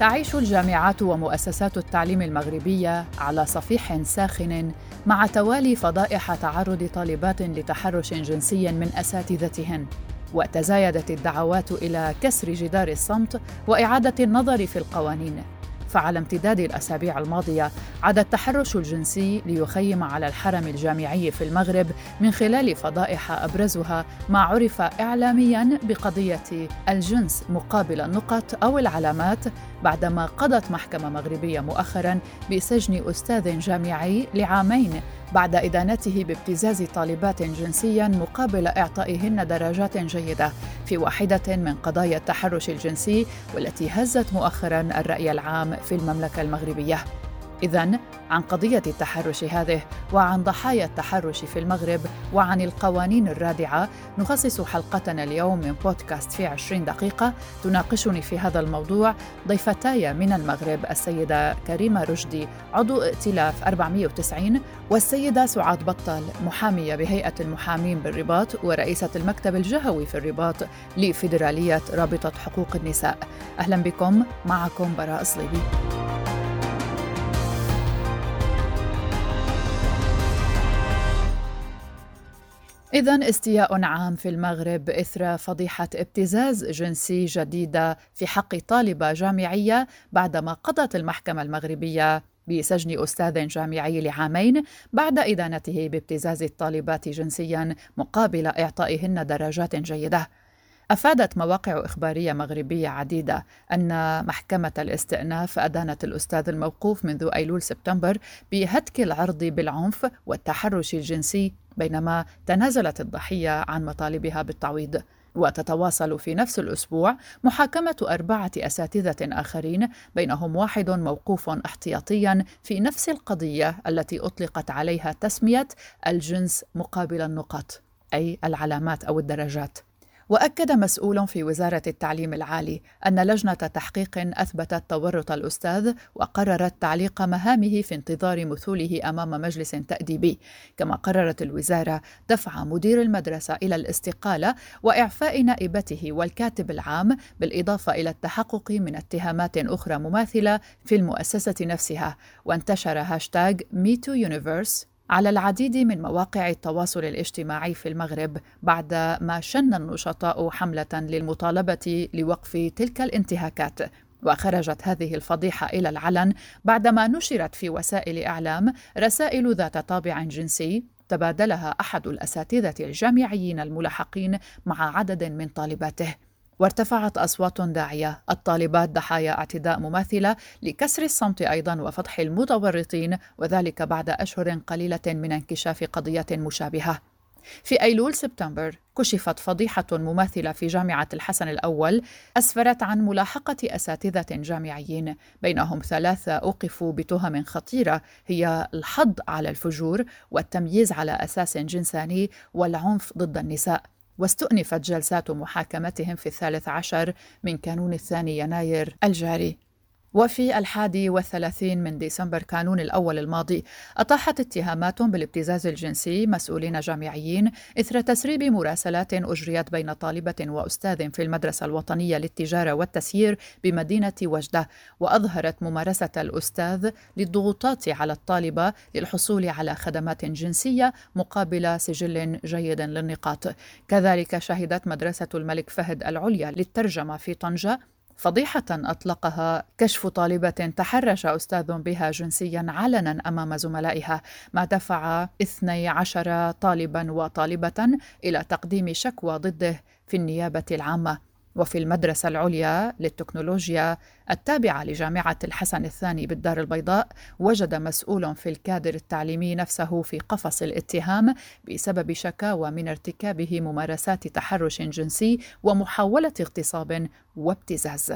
تعيش الجامعات ومؤسسات التعليم المغربية على صفيح ساخن مع توالي فضائح تعرض طالبات لتحرش جنسي من أساتذتهن. وتزايدت الدعوات إلى كسر جدار الصمت وإعادة النظر في القوانين. فعلى امتداد الأسابيع الماضية عاد التحرش الجنسي ليخيم على الحرم الجامعي في المغرب من خلال فضائح أبرزها ما عرف اعلاميا بقضية الجنس مقابل النقط أو العلامات بعدما قضت محكمة مغربية مؤخرا بسجن أستاذ جامعي لعامين بعد إدانته بابتزاز طالبات جنسيا مقابل إعطائهن درجات جيدة في واحدة من قضايا التحرش الجنسي والتي هزت مؤخرا الرأي العام في المملكة المغربية. إذا عن قضية التحرش هذه وعن ضحايا التحرش في المغرب وعن القوانين الرادعة نخصص حلقتنا اليوم من بودكاست في عشرين دقيقة تناقشني في هذا الموضوع ضيفتاي من المغرب السيدة كريمة رشدي عضو ائتلاف 490 والسيدة سعاد بطل محامية بهيئة المحامين بالرباط ورئيسة المكتب الجهوي في الرباط لفيدرالية رابطة حقوق النساء. أهلا بكم معكم براء صليبي. إذا استياء عام في المغرب إثر فضيحة ابتزاز جنسي جديدة في حق طالبة جامعية بعدما قضت المحكمة المغربية بسجن أستاذ جامعي لعامين بعد إدانته بابتزاز الطالبات جنسيا مقابل إعطائهن درجات جيدة. أفادت مواقع إخبارية مغربية عديدة أن محكمة الاستئناف أدانت الأستاذ الموقوف منذ أيلول سبتمبر بهتك العرض بالعنف والتحرش الجنسي بينما تنازلت الضحية عن مطالبها بالتعويض. وتتواصل في نفس الأسبوع محاكمة أربعة أساتذة آخرين بينهم واحد موقوف احتياطيا في نفس القضية التي أطلقت عليها تسمية الجنس مقابل النقط أي العلامات أو الدرجات. وأكد مسؤول في وزارة التعليم العالي أن لجنة تحقيق أثبتت تورط الأستاذ وقررت تعليق مهامه في انتظار مثوله أمام مجلس تأديبي. كما قررت الوزارة دفع مدير المدرسة إلى الاستقالة وإعفاء نائبته والكاتب العام بالإضافة إلى التحقق من اتهامات أخرى مماثلة في المؤسسة نفسها. وانتشر هاشتاج MeToo Univers. على العديد من مواقع التواصل الاجتماعي في المغرب بعد ما شن النشطاء حملة للمطالبة لوقف تلك الانتهاكات وخرجت هذه الفضيحة إلى العلن بعدما نشرت في وسائل إعلام رسائل ذات طابع جنسي تبادلها أحد الأساتذة الجامعيين الملحقين مع عدد من طالباته. وارتفعت أصوات داعية. الطالبات ضحايا اعتداء مماثلة لكسر الصمت أيضا وفضح المتورطين وذلك بعد أشهر قليلة من انكشاف قضية مشابهة. في أيلول سبتمبر كشفت فضيحة مماثلة في جامعة الحسن الأول أسفرت عن ملاحقة أساتذة جامعيين بينهم ثلاثة أوقفوا بتهم خطيرة هي الحض على الفجور والتمييز على أساس جنساني والعنف ضد النساء. واستؤنفت جلسات محاكمتهم في الثالث عشر من كانون الثاني يناير الجاري. وفي الحادي والثلاثين من ديسمبر كانون الأول الماضي أطاحت اتهامات بالابتزاز الجنسي مسؤولين جامعيين إثر تسريب مراسلات أجريت بين طالبة وأستاذ في المدرسة الوطنية للتجارة والتسيير بمدينة وجدة وأظهرت ممارسة الأستاذ للضغوطات على الطالبة للحصول على خدمات جنسية مقابل سجل جيد للنقاط. كذلك شهدت مدرسة الملك فهد العليا للترجمة في طنجة فضيحة أطلقها كشف طالبة تحرش أستاذ بها جنسيا علنا أمام زملائها ما دفع 12 طالبا وطالبة إلى تقديم شكوى ضده في النيابة العامة. وفي المدرسة العليا للتكنولوجيا التابعة لجامعة الحسن الثاني بالدار البيضاء وجد مسؤول في الكادر التعليمي نفسه في قفص الاتهام بسبب شكاوى من ارتكابه ممارسات تحرش جنسي ومحاولة اغتصاب وابتزاز.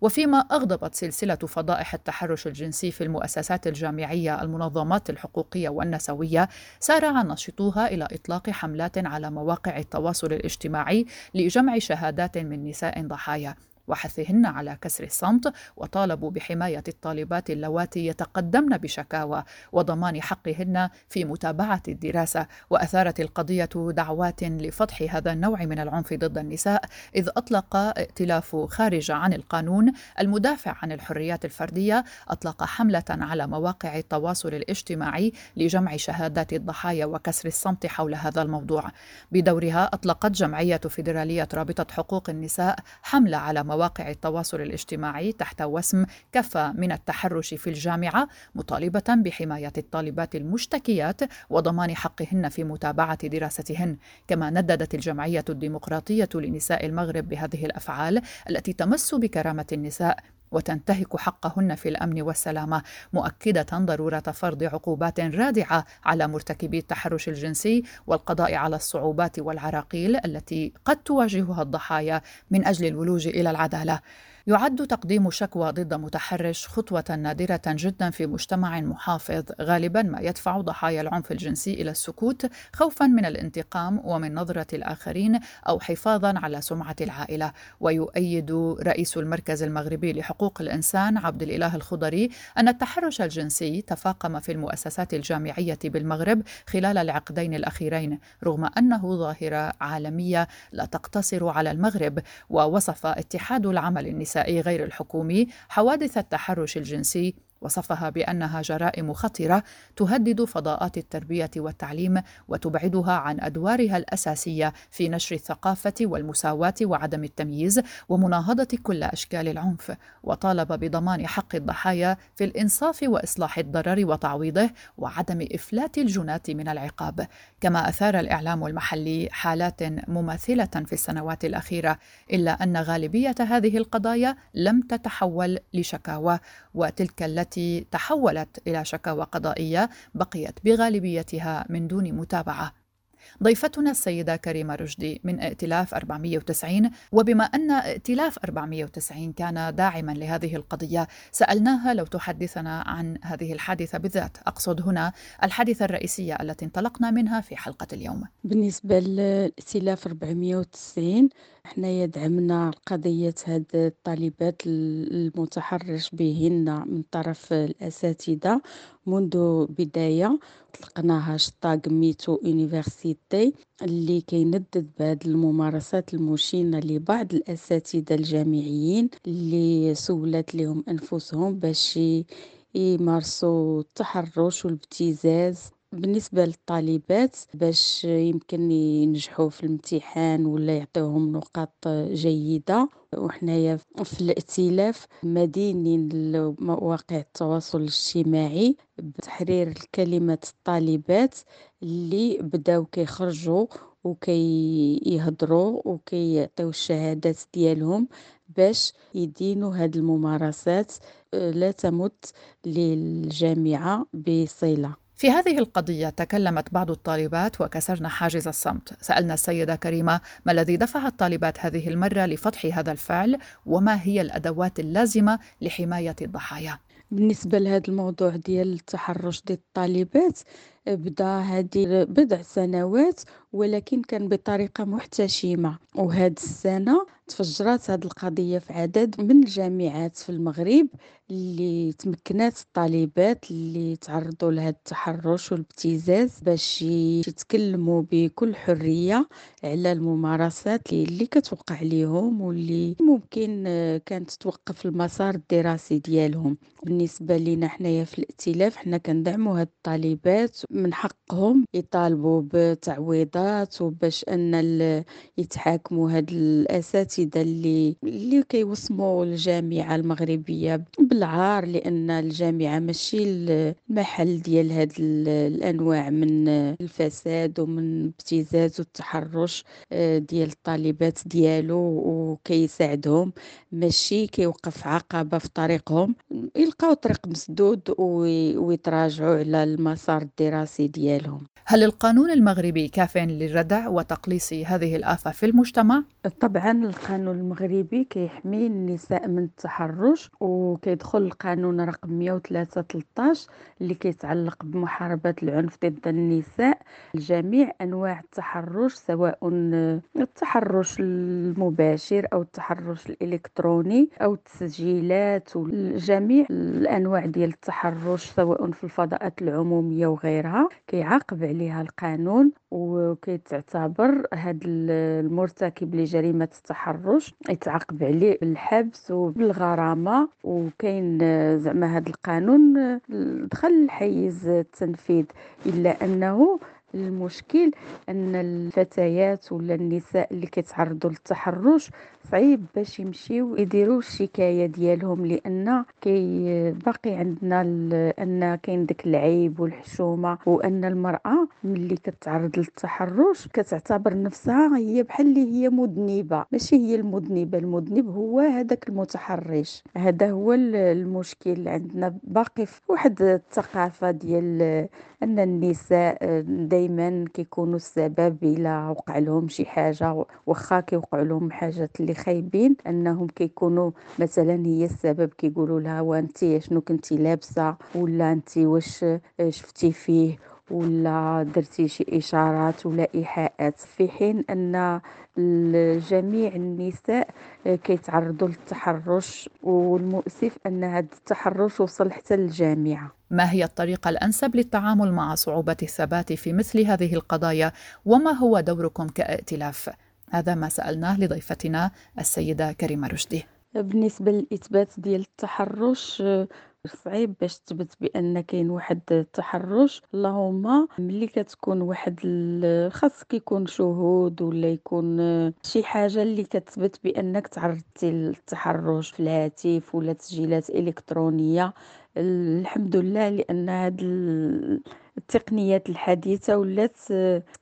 وفيما أغضبت سلسلة فضائح التحرش الجنسي في المؤسسات الجامعية المنظمات الحقوقية والنسوية سارع ناشطوها إلى إطلاق حملات على مواقع التواصل الاجتماعي لجمع شهادات من نساء ضحايا. وحثهن على كسر الصمت وطالبوا بحماية الطالبات اللواتي يتقدمن بشكاوى وضمان حقهن في متابعة الدراسة. وأثارت القضية دعوات لفضح هذا النوع من العنف ضد النساء إذ أطلق ائتلاف خارج عن القانون المدافع عن الحريات الفردية أطلق حملة على مواقع التواصل الاجتماعي لجمع شهادات الضحايا وكسر الصمت حول هذا الموضوع. بدورها أطلقت جمعية فيدرالية رابطة حقوق النساء حملة على مواقع التواصل الاجتماعي تحت وسم كفى من التحرش في الجامعة مطالبة بحماية الطالبات المشتكيات وضمان حقهن في متابعة دراستهن. كما نددت الجمعية الديمقراطية لنساء المغرب بهذه الأفعال التي تمس بكرامة النساء وتنتهك حقهن في الأمن والسلامة مؤكدة ضرورة فرض عقوبات رادعة على مرتكبي التحرش الجنسي والقضاء على الصعوبات والعراقيل التي قد تواجهها الضحايا من أجل الولوج إلى العدالة. يعد تقديم شكوى ضد متحرش خطوة نادرة جدا في مجتمع محافظ غالبا ما يدفع ضحايا العنف الجنسي إلى السكوت خوفا من الانتقام ومن نظرة الآخرين أو حفاظا على سمعة العائلة. ويؤيد رئيس المركز المغربي لحقوق الإنسان عبد الإله الخضري أن التحرش الجنسي تفاقم في المؤسسات الجامعية بالمغرب خلال العقدين الأخيرين رغم أنه ظاهرة عالمية لا تقتصر على المغرب ووصف اتحاد العمل النسائي النسائي غير الحكومي حوادث التحرش الجنسي وصفها بأنها جرائم خطيرة تهدد فضاءات التربية والتعليم وتبعدها عن أدوارها الأساسية في نشر الثقافة والمساواة وعدم التمييز ومناهضة كل أشكال العنف وطالب بضمان حق الضحايا في الإنصاف وإصلاح الضرر وتعويضه وعدم إفلات الجنات من العقاب. كما أثار الإعلام المحلي حالات مماثلة في السنوات الأخيرة إلا أن غالبية هذه القضايا لم تتحول لشكاوى وتلك التي التي تحولت إلى شكاوى قضائية بقيت بغالبيتها من دون متابعة. ضيفتنا السيدة كريمة رشدي من ائتلاف 490 وبما أن ائتلاف 490 كان داعما لهذه القضية سألناها لو تحدثنا عن هذه الحادثة بالذات. أقصد هنا الحادثة الرئيسية التي انطلقنا منها في حلقة اليوم. بالنسبة للائتلاف 490 حنا يا دعمنا قضية هاد الطالبات المتحرش بهن من طرف الأساتذة منذ بداية. طلقنا هاشتاغ MeToo University اللي كيندد بهاد الممارسات المشينة لبعض الأساتذة الجامعيين اللي سولت لهم أنفسهم باش يمارسوا التحرش والابتزاز. بالنسبة للطالبات باش يمكن ينجحوا في الامتحان ولا يعطيوهم نقاط جيدة وحنايا في الائتلاف مدينين لمواقع التواصل الاجتماعي بتحرير كلمة الطالبات اللي بداو كيخرجوا وكيهضروا وكيعطيو الشهادات ديالهم باش يدينوا هاد الممارسات لا تمت للجامعة بصلة. في هذه القضية تكلمت بعض الطالبات وكسرن حاجز الصمت. سألنا السيدة كريمة ما الذي دفع الطالبات هذه المرة لفتح هذا الفعل وما هي الأدوات اللازمة لحماية الضحايا؟ بالنسبة لهذا الموضوع ديال التحرش ديال الطالبات بدا هذه بضع سنوات ولكن كان بطريقة محتشمة. وهاد السنة تفجرات هاد القضية في عدد من الجامعات في المغرب اللي تمكنات الطالبات اللي تعرضوا لهاد التحرش والابتزاز باش يتكلموا بكل حرية على الممارسات اللي كتوقع عليهم واللي ممكن كانت توقف المسار الدراسي ديالهم. بالنسبة لنا حنايا في الائتلاف حنا كندعموا هاد الطالبات من حقهم يطالبوا بتعويضات وباش أن يتحاكموا هاد الأساتذة اللي اللي كيوصموا الجامعة المغربية بالعار لأن الجامعة ماشي المحل ديال هاد الأنواع من الفساد ومن الابتزاز والتحرش آه، ديال الطالبات ديالو وكيساعدهم. ماشي كيوقف عقبة في طريقهم. يلقاو طريق مسدود ويتراجعوا على المسار الدراسي الدراسي ديالهم هل القانون المغربي كاف للردع وتقليص هذه الآفة في المجتمع؟ طبعا القانون المغربي كيحمي النساء من التحرش وكيدخل القانون رقم 103 13 اللي كيتعلق بمحاربة العنف ضد النساء. جميع أنواع التحرش سواء التحرش المباشر أو التحرش الإلكتروني أو التسجيلات جميع الأنواع ديال التحرش سواء في الفضاءات العمومية وغيرها. كيعاقب عليها القانون وكيتعتبر هذا المرتكب لجريمة التحرش يتعاقب عليه بالحبس وبالغرامة. وكاين زعما هذا القانون دخل حيز التنفيذ إلا أنه المشكل أن الفتيات ولا النساء اللي كيتعرضوا للتحرش صعيب باش يمشيو يديروا الشكاية ديالهم لأن كي باقي عندنا أن كاين داك العيب والحشومة وأن المرأة ملي كتعرض للتحرش كتعتبر نفسها هي بحال اللي هي مذنبة. ماشي هي المذنبة المذنب هو هذاك المتحرش. هذا هو المشكل عندنا. باقي في واحد الثقافة ديال أن النساء دائما كيكونوا السبب الا وقع لهم شي حاجة واخا كيوقع لهم حاجات اللي خايبين أنهم كيكونوا مثلا هي السبب كيقولوا لها وانت شنو كنتي لابسة؟ ولا انت واش شفتي فيه؟ ولا درتي شي إشارات ولا إيحاءات؟ في حين أن جميع النساء كيتعرضوا للتحرش والمؤسف أن هذا التحرش وصل حتى للجامعة. ما هي الطريقة الأنسب للتعامل مع صعوبة الثبات في مثل هذه القضايا؟ وما هو دوركم كائتلاف؟ هذا ما سألناه لضيفتنا السيدة كريمة رشدي. بالنسبة للإثبات ديال التحرش صعيب باش تثبت بأن كاين واحد التحرش. اللهم ملي كتكون واحد خاص يكون شهود ولا يكون شي حاجة اللي كتثبت بأنك تعرضتي للتحرش في الهاتف ولا تسجيلات إلكترونية. الحمد لله لأن هاد التقنيات الحديثة ولات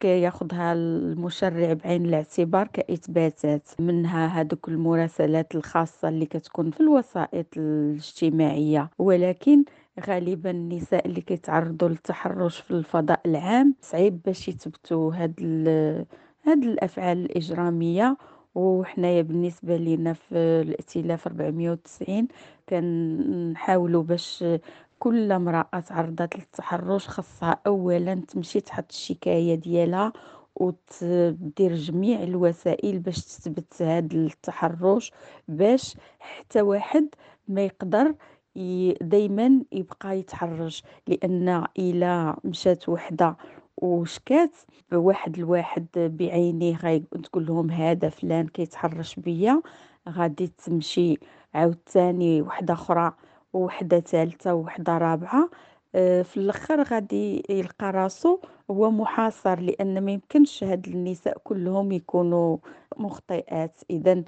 كياخدها المشرع بعين الاعتبار كإثباتات. منها هذوك المراسلات الخاصة اللي كتكون في الوسائط الاجتماعية. ولكن غالبا النساء اللي كيتعرضوا للتحرش في الفضاء العام صعيب باش يثبتوا هاد هاد الأفعال الإجرامية. وحنايا بالنسبة لينا في الائتلاف 490 كنحاولوا باش كل امرأة تعرضت للتحرش خاصها أولا تمشي تحط الشكاية ديالها وتدير جميع الوسائل باش تثبت هذا التحرش باش حتى واحد ما يقدر دايما يبقى يتحرش لأن إلا مشات وحدة وشكات بواحد الواحد بعينيه تقول لهم هذا فلان كيتحرش بيا غادي تمشي عاوتاني وحدة أخرى ووحده ثالثه ووحده رابعة. آه، في الأخر غادي يلقى راسو هو محاصر لأن ما يمكنش هاد النساء كلهم يكونوا مخطئات. إذا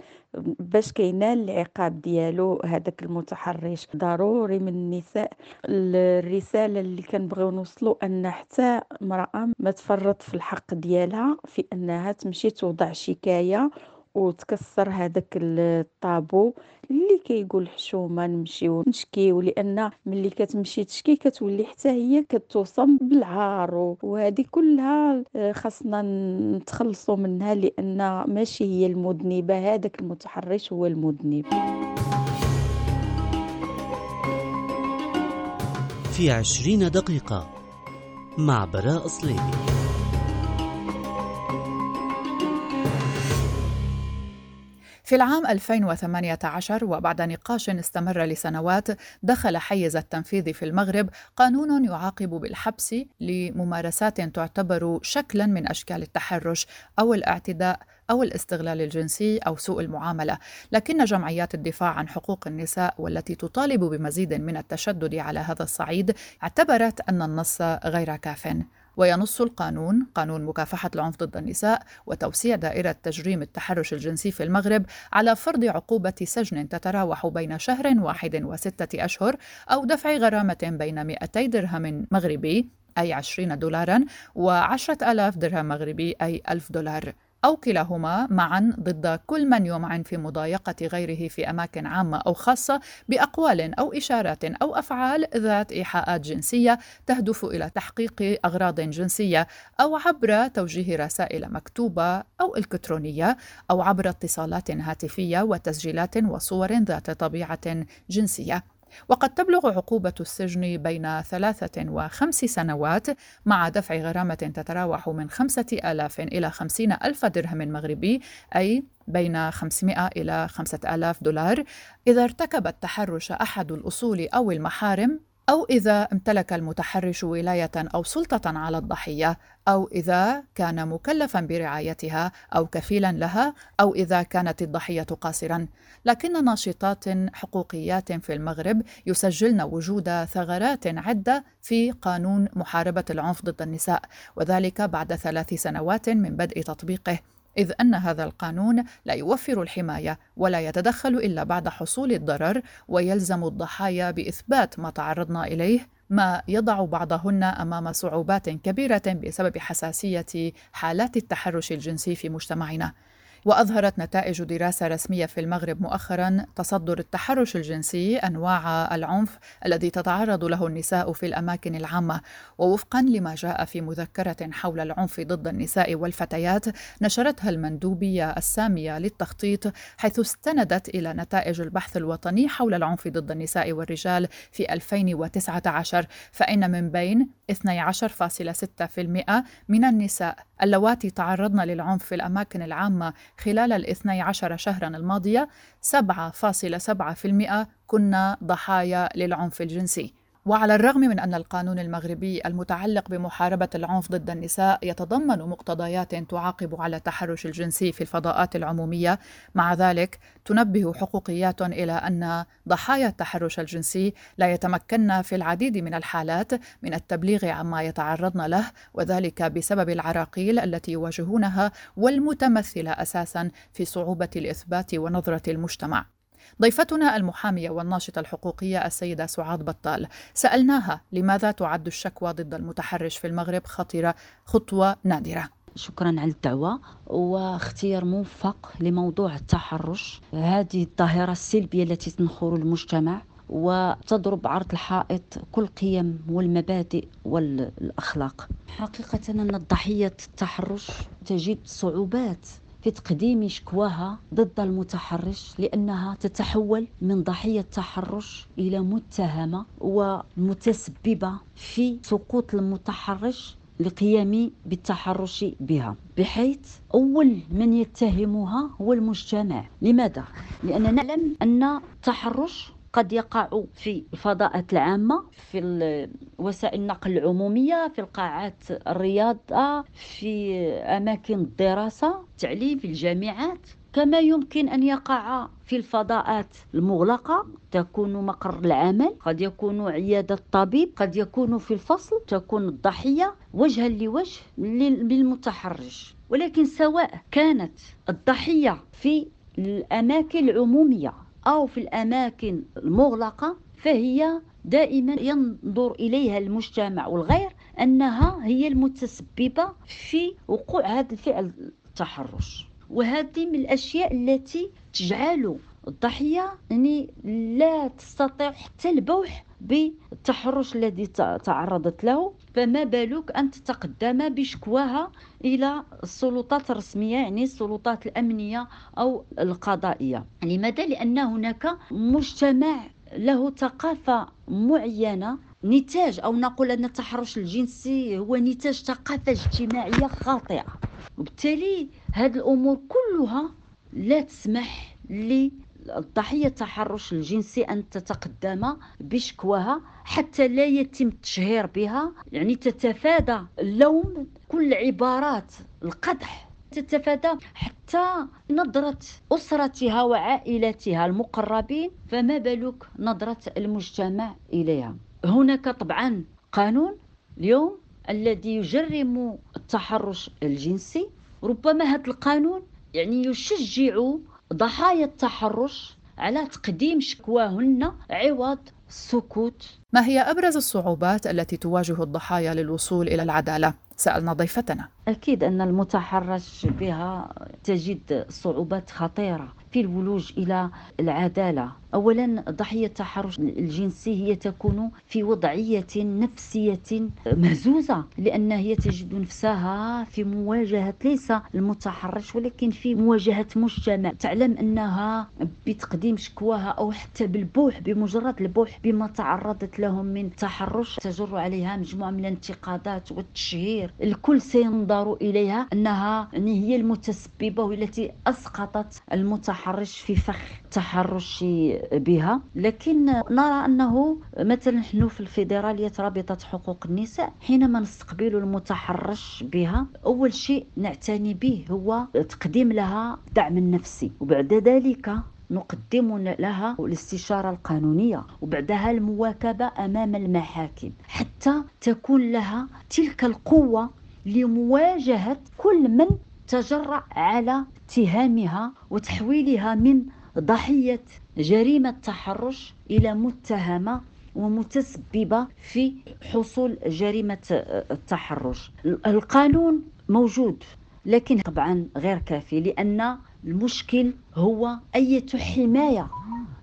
باش كينال العقاب ديالو هذاك المتحرش ضروري من النساء. الرسالة اللي كنبغيو نوصلوا أن حتى امرأة ما تفرط في الحق ديالها في أنها تمشي توضع شكاية وتكسر هذاك الطابو اللي كيقول حشومة نمشيو نشكيو لأن ملي كتمشي تشكي كتولي حتى هي كتوصم بالعار. وهذه كلها آه، خاصنا نتخلصوا منها لأن ماشي هي المذنبة هذاك المتحرش هو المذنب. في عشرين دقيقة مع براء صليبي. في العام 2018 وبعد نقاش استمر لسنوات دخل حيز التنفيذ في المغرب قانون يعاقب بالحبس لممارسات تعتبر شكلا من أشكال التحرش أو الاعتداء أو الاستغلال الجنسي أو سوء المعاملة، لكن جمعيات الدفاع عن حقوق النساء والتي تطالب بمزيد من التشدد على هذا الصعيد اعتبرت أن النص غير كاف. وينص القانون قانون مكافحة العنف ضد النساء وتوسيع دائرة تجريم التحرش الجنسي في المغرب على فرض عقوبة سجن تتراوح بين شهر واحد وستة أشهر أو دفع غرامة بين 200 درهم مغربي أي 20 دولارا وعشرة آلاف درهم مغربي أي ألف دولار. أو كلاهما معا ضد كل من يمعن في مضايقة غيره في أماكن عامة أو خاصة بأقوال أو إشارات أو أفعال ذات إيحاءات جنسية تهدف إلى تحقيق أغراض جنسية أو عبر توجيه رسائل مكتوبة أو إلكترونية أو عبر اتصالات هاتفية وتسجيلات وصور ذات طبيعة جنسية. وقد تبلغ عقوبة السجن بين ثلاثة وخمس سنوات مع دفع غرامة تتراوح من خمسة آلاف إلى خمسين ألف درهم مغربي أي بين 500 إلى 5000 دولار. إذا ارتكب التحرش أحد الأصول أو المحارم أو إذا امتلك المتحرش ولاية أو سلطة على الضحية، أو إذا كان مكلفا برعايتها أو كفيلا لها، أو إذا كانت الضحية قاصرا. لكن ناشطات حقوقيات في المغرب يسجلن وجود ثغرات عدة في قانون محاربة العنف ضد النساء، وذلك بعد ثلاث سنوات من بدء تطبيقه. إذ أن هذا القانون لا يوفر الحماية ولا يتدخل إلا بعد حصول الضرر ويلزم الضحايا بإثبات ما تعرضنا إليه ما يضع بعضهن أمام صعوبات كبيرة بسبب حساسية حالات التحرش الجنسي في مجتمعنا. وأظهرت نتائج دراسة رسمية في المغرب مؤخرا تصدر التحرش الجنسي أنواع العنف الذي تتعرض له النساء في الأماكن العامة. ووفقا لما جاء في مذكرة حول العنف ضد النساء والفتيات نشرتها المندوبية السامية للتخطيط حيث استندت إلى نتائج البحث الوطني حول العنف ضد النساء والرجال في 2019 فإن من بين 12.6% من النساء اللواتي تعرضن للعنف في الأماكن العامة خلال الاثني عشر شهرا الماضية 7.7% كنا ضحايا للعنف الجنسي. وعلى الرغم من أن القانون المغربي المتعلق بمحاربة العنف ضد النساء يتضمن مقتضيات تعاقب على التحرش الجنسي في الفضاءات العمومية، مع ذلك تنبه حقوقيات إلى أن ضحايا التحرش الجنسي لا يتمكن في العديد من الحالات من التبليغ عما يتعرضن له وذلك بسبب العراقيل التي يواجهونها والمتمثلة أساسا في صعوبة الإثبات ونظرة المجتمع. ضيفتنا المحامية والناشطة الحقوقية السيدة سعاد بطال. سألناها لماذا تعد الشكوى ضد المتحرش في المغرب خطيرة خطوة نادرة. شكرا على الدعوة واختيار موفق لموضوع التحرش. هذه الظاهرة السلبية التي تنخر المجتمع وتضرب عرض الحائط كل قيم والمبادئ والأخلاق. حقيقة أن ضحية التحرش تجد صعوبات في تقديم شكواها ضد المتحرش لأنها تتحول من ضحية تحرش إلى متهمة ومتسببة في سقوط المتحرش لقيام بالتحرش بها بحيث أول من يتهمها هو المجتمع لماذا؟ لأننا نعلم أن التحرش قد يقع في الفضاءات العامة في وسائل النقل العمومية في القاعات الرياضة في أماكن الدراسة التعليم في الجامعات. كما يمكن أن يقع في الفضاءات المغلقة تكون مقر العمل قد يكون عيادة الطبيب قد يكون في الفصل تكون الضحية وجها لوجه بالمتحرش ولكن سواء كانت الضحية في الأماكن العمومية أو في الأماكن المغلقة فهي دائما ينظر إليها المجتمع والغير أنها هي المتسببة في وقوع هذا الفعل التحرش. وهذه من الأشياء التي تجعل الضحية يعني لا تستطيع حتى البوح بالتحرش الذي تعرضت له. فما بالك أن تتقدم بشكواها إلى السلطات الرسمية يعني السلطات الأمنية أو القضائية. لماذا؟ لأن هناك مجتمع له ثقافة معينة. نتاج أو نقول أن التحرش الجنسي هو نتاج ثقافة اجتماعية خاطئة. وبالتالي هذه الأمور كلها لا تسمح الضحية التحرش الجنسي أن تتقدم بشكواها حتى لا يتم التشهير بها. يعني تتفادى اللوم كل عبارات القدح. تتفادى حتى نظرة أسرتها وعائلتها المقربين فما بالك نظرة المجتمع إليها. هناك طبعا قانون اليوم الذي يجرم التحرش الجنسي. ربما هذا القانون يعني يشجع ضحايا التحرش على تقديم شكواهن عوض السكوت ما هي أبرز الصعوبات التي تواجه الضحايا للوصول إلى العدالة؟ سألنا ضيفتنا. أكيد أن المتحرش بها تجد صعوبات خطيرة في الولوج إلى العدالة. أولا ضحية التحرش الجنسي هي تكون في وضعية نفسية مهزوزة لأن هي تجد نفسها في مواجهة ليس المتحرش ولكن في مواجهة مجتمع. تعلم أنها بتقديم شكواها أو حتى بالبوح بمجرد البوح بما تعرضت لهم من تحرش تجر عليها مجموعة من الانتقادات والتشهير. الكل سينظر إليها أنها يعني هي المتسببة والتي أسقطت المتحرش في فخ تحرش بها. لكن نرى أنه مثلا نحن في الفيدرالية رابطة حقوق النساء حينما نستقبل المتحرش بها. أول شيء نعتني به هو تقديم لها الدعم النفسي وبعد ذلك نقدم لها الاستشارة القانونية وبعدها المواكبة أمام المحاكم حتى تكون لها تلك القوة لمواجهة كل من تجرأ على اتهامها وتحويلها من ضحية جريمة تحرش إلى متهمة ومتسببة في حصول جريمة التحرش القانون موجود لكن طبعا غير كافي لأن المشكل هو أية حماية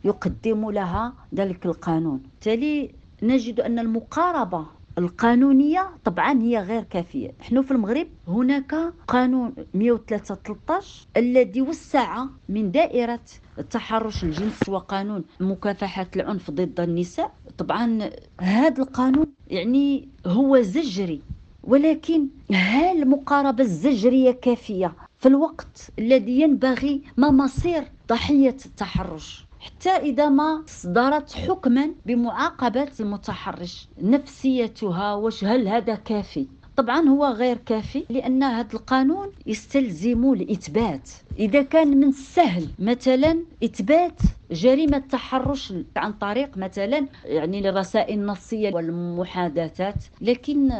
يقدم لها ذلك القانون. بالتالي نجد أن المقاربة القانونية طبعا هي غير كافية. نحن في المغرب هناك قانون 113 الذي وسع من دائرة التحرش الجنس وقانون مكافحة العنف ضد النساء. طبعا هذا القانون يعني هو زجري ولكن هل المقاربة الزجرية كافية؟ في الوقت الذي ينبغي ما مصير ضحية التحرش حتى إذا ما صدرت حكما بمعاقبة المتحرش. نفسيتها وش هل هذا كافي؟ طبعا هو غير كافي لأن هذا القانون يستلزم الإثبات. إذا كان من السهل مثلا إثبات جريمة تحرش عن طريق مثلا يعني الرسائل النصية والمحادثات لكن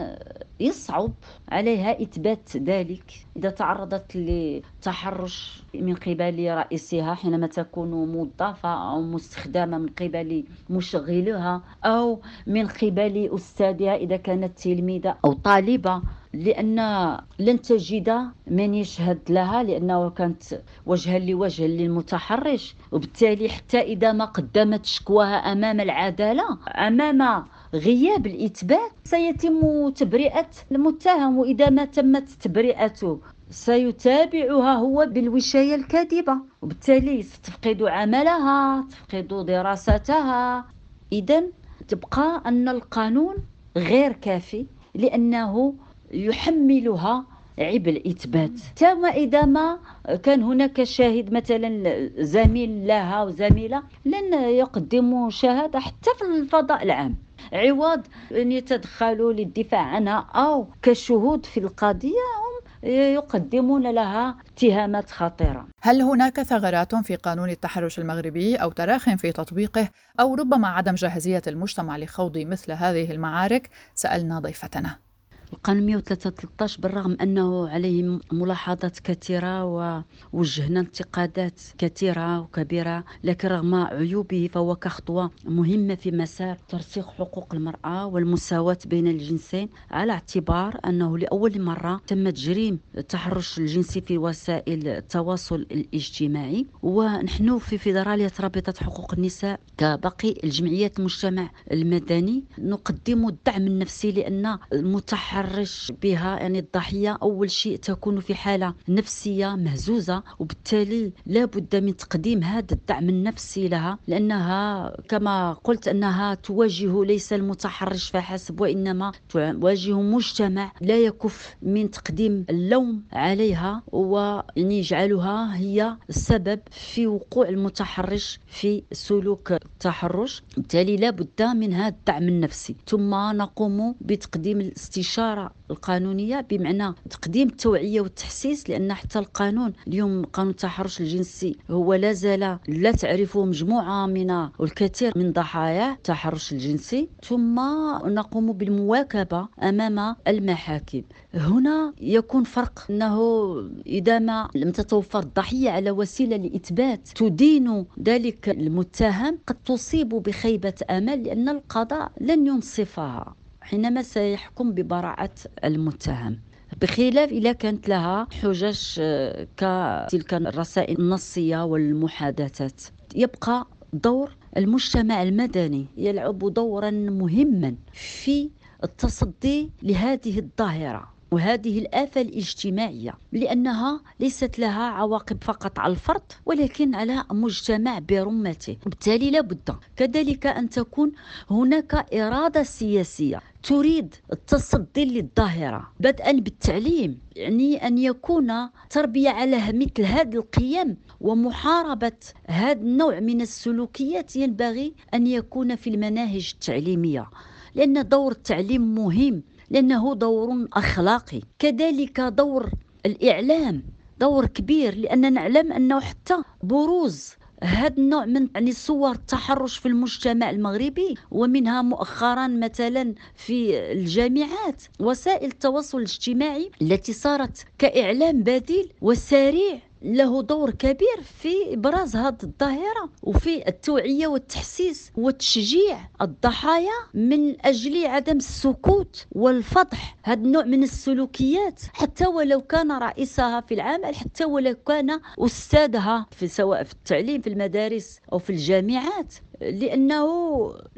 يصعب عليها إثبات ذلك إذا تعرضت لتحرش من قبل رئيسها حينما تكون موظفة أو مستخدمة من قبل مشغلها أو من قبل أستاذها إذا كانت تلميذة أو طالبة. لأن لن تجد من يشهد لها لأنه كانت وجها لوجه للمتحرش. وبالتالي حتى إذا ما قدمت شكواها أمام العدالة أمام غياب الإثبات سيتم تبرئة المتهم. وإذا ما تمت تبرئته سيتابعها هو بالوشاية الكاذبة. وبالتالي ستفقد عملها تفقد دراستها إذا تبقى أن القانون غير كافي لأنه يحملها عبء الإثبات. تما إذا ما كان هناك شاهد مثلا زميل لها وزميلة لن يقدموا شهادة حتى في الفضاء العام. عوض أن يتدخلوا للدفاع عنها أو كشهود في القضية هم يقدمون لها اتهامات خطيرة. هل هناك ثغرات في قانون التحرش المغربي أو تراخ في تطبيقه؟ أو ربما عدم جاهزية المجتمع لخوض مثل هذه المعارك؟ سألنا ضيفتنا. القانون 113 بالرغم أنه عليه ملاحظات كثيرة ووجهنا انتقادات كثيرة وكبيرة لكن رغم عيوبه فهو كخطوة مهمة في مسار ترسيخ حقوق المرأة والمساواة بين الجنسين على اعتبار أنه لأول مرة تم تجريم التحرش الجنسي في وسائل التواصل الاجتماعي. ونحن في فيدرالية رابطة حقوق النساء كباقي الجمعيات المجتمع المدني نقدم الدعم النفسي لأن المتحرش يتحرش بها يعني الضحية أول شيء تكون في حالة نفسية مهزوزة وبالتالي لا بد من تقديم هذا الدعم النفسي لها لأنها كما قلت أنها تواجه ليس المتحرش فحسب وإنما تواجه مجتمع لا يكف من تقديم اللوم عليها ويعني يجعلها هي السبب في وقوع المتحرش في سلوك التحرش. بالتالي لا بد من هذا الدعم النفسي. ثم نقوم بتقديم الاستشارة الإطار القانونية بمعنى تقديم التوعية والتحسيس لأن حتى القانون اليوم قانون التحرش الجنسي هو لا زال لا تعرفه مجموعة من الكثير من ضحايا التحرش الجنسي. ثم نقوم بالمواكبة أمام المحاكم. هنا يكون فرق أنه إذا ما لم تتوفر الضحية على وسيلة لإثبات تدين ذلك المتهم قد تصيب بخيبة أمل لأن القضاء لن ينصفها. حينما سيحكم ببراءة المتهم. بخلاف إذا كانت لها حجج آه، كتلك الرسائل النصية والمحادثات. يبقى دور المجتمع المدني يلعب دورا مهما في التصدي لهذه الظاهرة. وهذه الآفة الاجتماعية لأنها ليست لها عواقب فقط على الفرد ولكن على مجتمع برمته. بالتالي لابد كذلك أن تكون هناك إرادة سياسية تريد التصدي للظاهرة. بدءا بالتعليم يعني أن يكون تربية على مثل هذه القيم ومحاربة هذا النوع من السلوكيات ينبغي أن يكون في المناهج التعليمية. لأن دور التعليم مهم لأنه دور أخلاقي. كذلك دور الإعلام دور كبير لأننا نعلم أنه حتى بروز هذا النوع من يعني صور التحرش في المجتمع المغربي ومنها مؤخرا مثلا في الجامعات. وسائل التواصل الاجتماعي التي صارت كإعلام بديل وسريع له دور كبير في إبراز هذه الظاهرة وفي التوعية والتحسيس وتشجيع الضحايا من أجل عدم السكوت والفضح. هذا النوع من السلوكيات حتى ولو كان رئيسها في العمل حتى ولو كان أستاذها في سواء في التعليم في المدارس أو في الجامعات. لأنه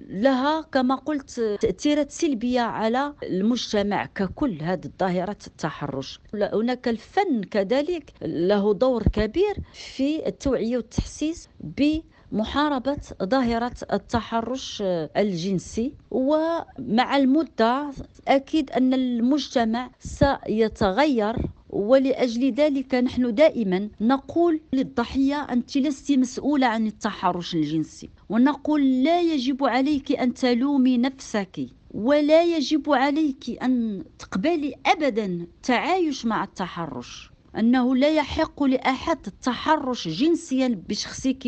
لها كما قلت تأثيرات سلبية على المجتمع ككل هذه الظاهرة التحرش. هناك الفن كذلك له دور كبير في التوعية والتحسيس ب محاربة ظاهرة التحرش الجنسي. ومع المدة أكيد أن المجتمع سيتغير ولأجل ذلك نحن دائما نقول للضحية أنت لست مسؤولة عن التحرش الجنسي. ونقول لا يجب عليك أن تلومي نفسك ولا يجب عليك أن تقبلي أبدا تعايش مع التحرش. أنه لا يحق لأحد التحرش جنسيا بشخصك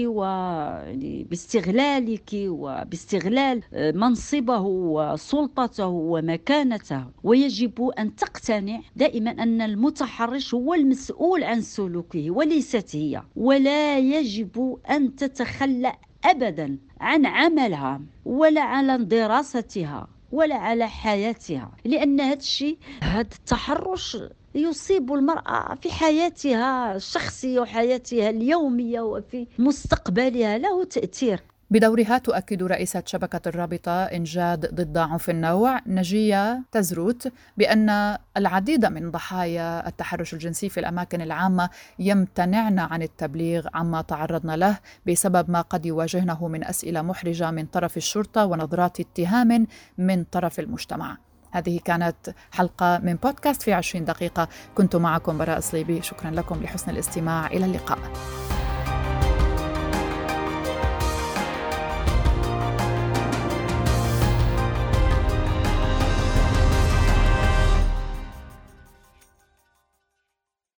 وباستغلالك وباستغلال آه، منصبه وسلطته ومكانته. ويجب أن تقتنع دائما أن المتحرش هو المسؤول عن سلوكه وليست هي. ولا يجب أن تتخلى أبدا عن عملها ولا عن دراستها ولا على حياتها لأن هذا الشيء هذا التحرش يصيب المرأة في حياتها الشخصية وحياتها اليومية وفي مستقبلها له تأثير. بدورها تؤكد رئيسة شبكة الرابطة إنجاد ضد عنف النوع نجية تزروت بأن العديد من ضحايا التحرش الجنسي في الأماكن العامة يمتنعن عن التبليغ عما تعرضن له بسبب ما قد يواجهنه من أسئلة محرجة من طرف الشرطة ونظرات اتهام من طرف المجتمع. هذه كانت حلقة من بودكاست في عشرين دقيقة. كنت معكم براء صليبي. شكرا لكم لحسن الاستماع. إلى اللقاء.